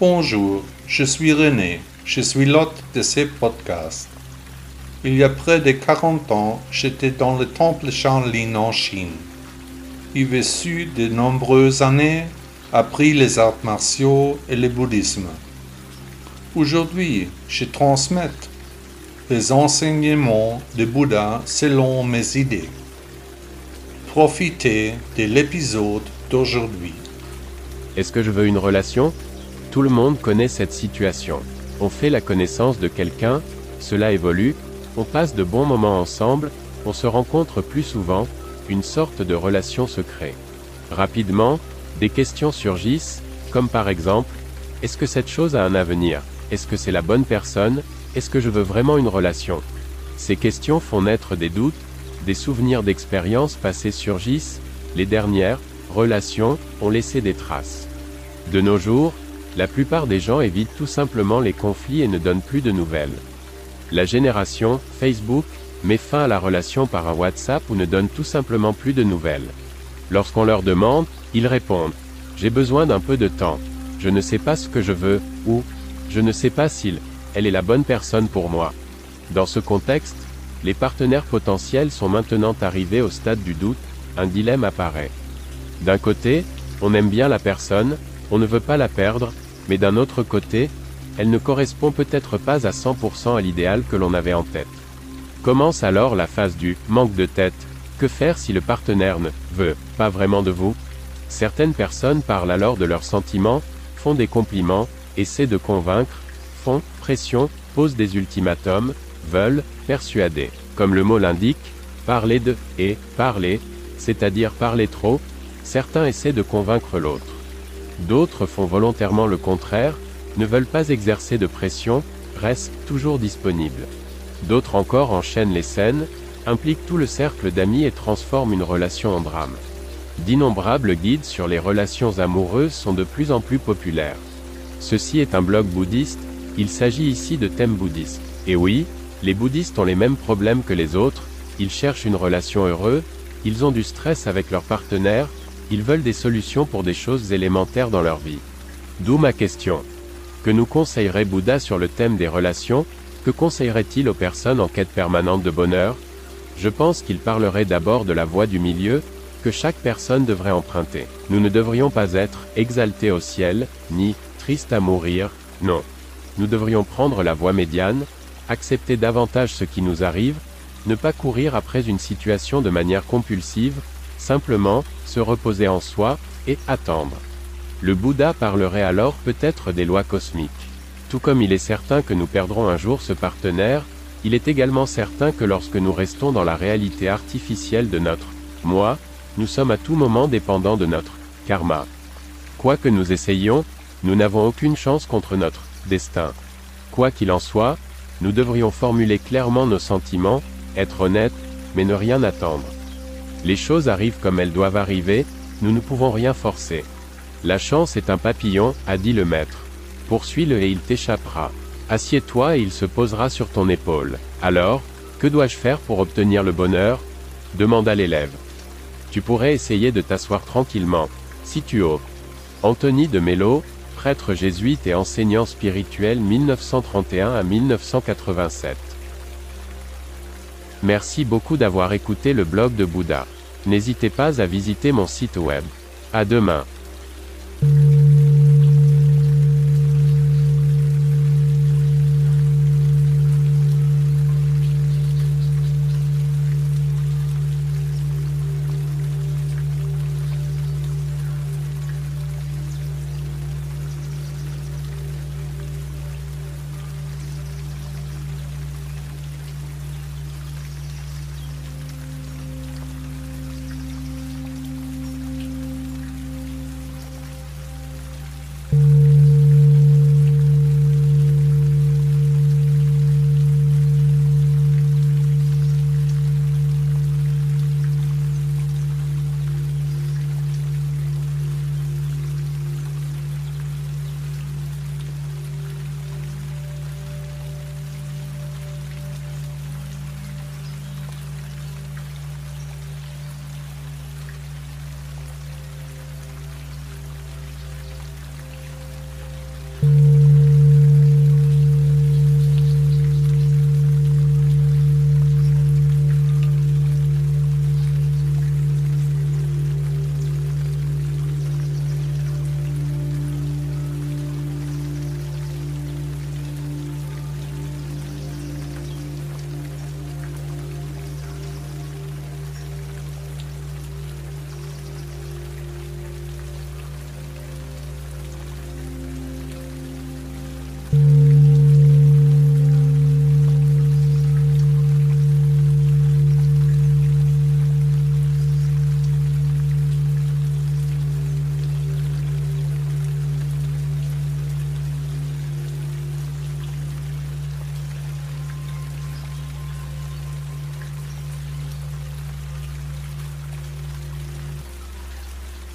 Bonjour, je suis René, je suis l'hôte de ces podcasts. Il y a près de 40 ans, j'étais dans le temple Shaolin en Chine. J'ai vécu de nombreuses années, appris les arts martiaux et le bouddhisme. Aujourd'hui, je transmets les enseignements de Bouddha selon mes idées. Profitez de l'épisode d'aujourd'hui. Est-ce que je veux une relation? Tout le monde connaît cette situation. On fait la connaissance de quelqu'un, cela évolue, on passe de bons moments ensemble, on se rencontre plus souvent, une sorte de relation se crée. Rapidement, des questions surgissent, comme par exemple, est-ce que cette chose a un avenir? Est-ce que c'est la bonne personne? Est-ce que je veux vraiment une relation? Ces questions font naître des doutes, des souvenirs d'expériences passées surgissent, les dernières, relations, ont laissé des traces. De nos jours, la plupart des gens évitent tout simplement les conflits et ne donnent plus de nouvelles. La génération Facebook met fin à la relation par un WhatsApp ou ne donne tout simplement plus de nouvelles. Lorsqu'on leur demande, ils répondent ⁇ J'ai besoin d'un peu de temps, je ne sais pas ce que je veux, ou je ne sais pas s'il, elle est la bonne personne pour moi. Dans ce contexte, les partenaires potentiels sont maintenant arrivés au stade du doute, un dilemme apparaît. D'un côté, on aime bien la personne, on ne veut pas la perdre, mais d'un autre côté, elle ne correspond peut-être pas à 100% à l'idéal que l'on avait en tête. Commence alors la phase du manque de tête. Que faire si le partenaire ne veut pas vraiment de vous? Certaines personnes parlent alors de leurs sentiments, font des compliments, essaient de convaincre, font pression, posent des ultimatums, veulent persuader. Comme le mot l'indique, parler de et parler, c'est-à-dire parler trop, certains essaient de convaincre l'autre. D'autres font volontairement le contraire, ne veulent pas exercer de pression, restent toujours disponibles. D'autres encore enchaînent les scènes, impliquent tout le cercle d'amis et transforment une relation en drame. D'innombrables guides sur les relations amoureuses sont de plus en plus populaires. Ceci est un blog bouddhiste, il s'agit ici de thèmes bouddhistes. Et oui, les bouddhistes ont les mêmes problèmes que les autres, ils cherchent une relation heureuse, ils ont du stress avec leur partenaire, ils veulent des solutions pour des choses élémentaires dans leur vie. D'où ma question. Que nous conseillerait Bouddha sur le thème des relations? Que conseillerait-il aux personnes en quête permanente de bonheur? Je pense qu'il parlerait d'abord de la voie du milieu, que chaque personne devrait emprunter. Nous ne devrions pas être exaltés au ciel, ni tristes à mourir, non. Nous devrions prendre la voie médiane, accepter davantage ce qui nous arrive, ne pas courir après une situation de manière compulsive, simplement, se reposer en soi, et attendre. Le Bouddha parlerait alors peut-être des lois cosmiques. Tout comme il est certain que nous perdrons un jour ce partenaire, il est également certain que lorsque nous restons dans la réalité artificielle de notre moi, nous sommes à tout moment dépendants de notre karma. Quoi que nous essayions, nous n'avons aucune chance contre notre destin. Quoi qu'il en soit, nous devrions formuler clairement nos sentiments, être honnêtes, mais ne rien attendre. Les choses arrivent comme elles doivent arriver, nous ne pouvons rien forcer. La chance est un papillon, a dit le maître. Poursuis-le et il t'échappera. Assieds-toi et il se posera sur ton épaule. Alors, que dois-je faire pour obtenir le bonheur? demanda l'élève. Tu pourrais essayer de t'asseoir tranquillement, si tu oses. Anthony de Mello, prêtre jésuite et enseignant spirituel 1931 à 1987. Merci beaucoup d'avoir écouté le blog de Bouddha. N'hésitez pas à visiter mon site web. À demain.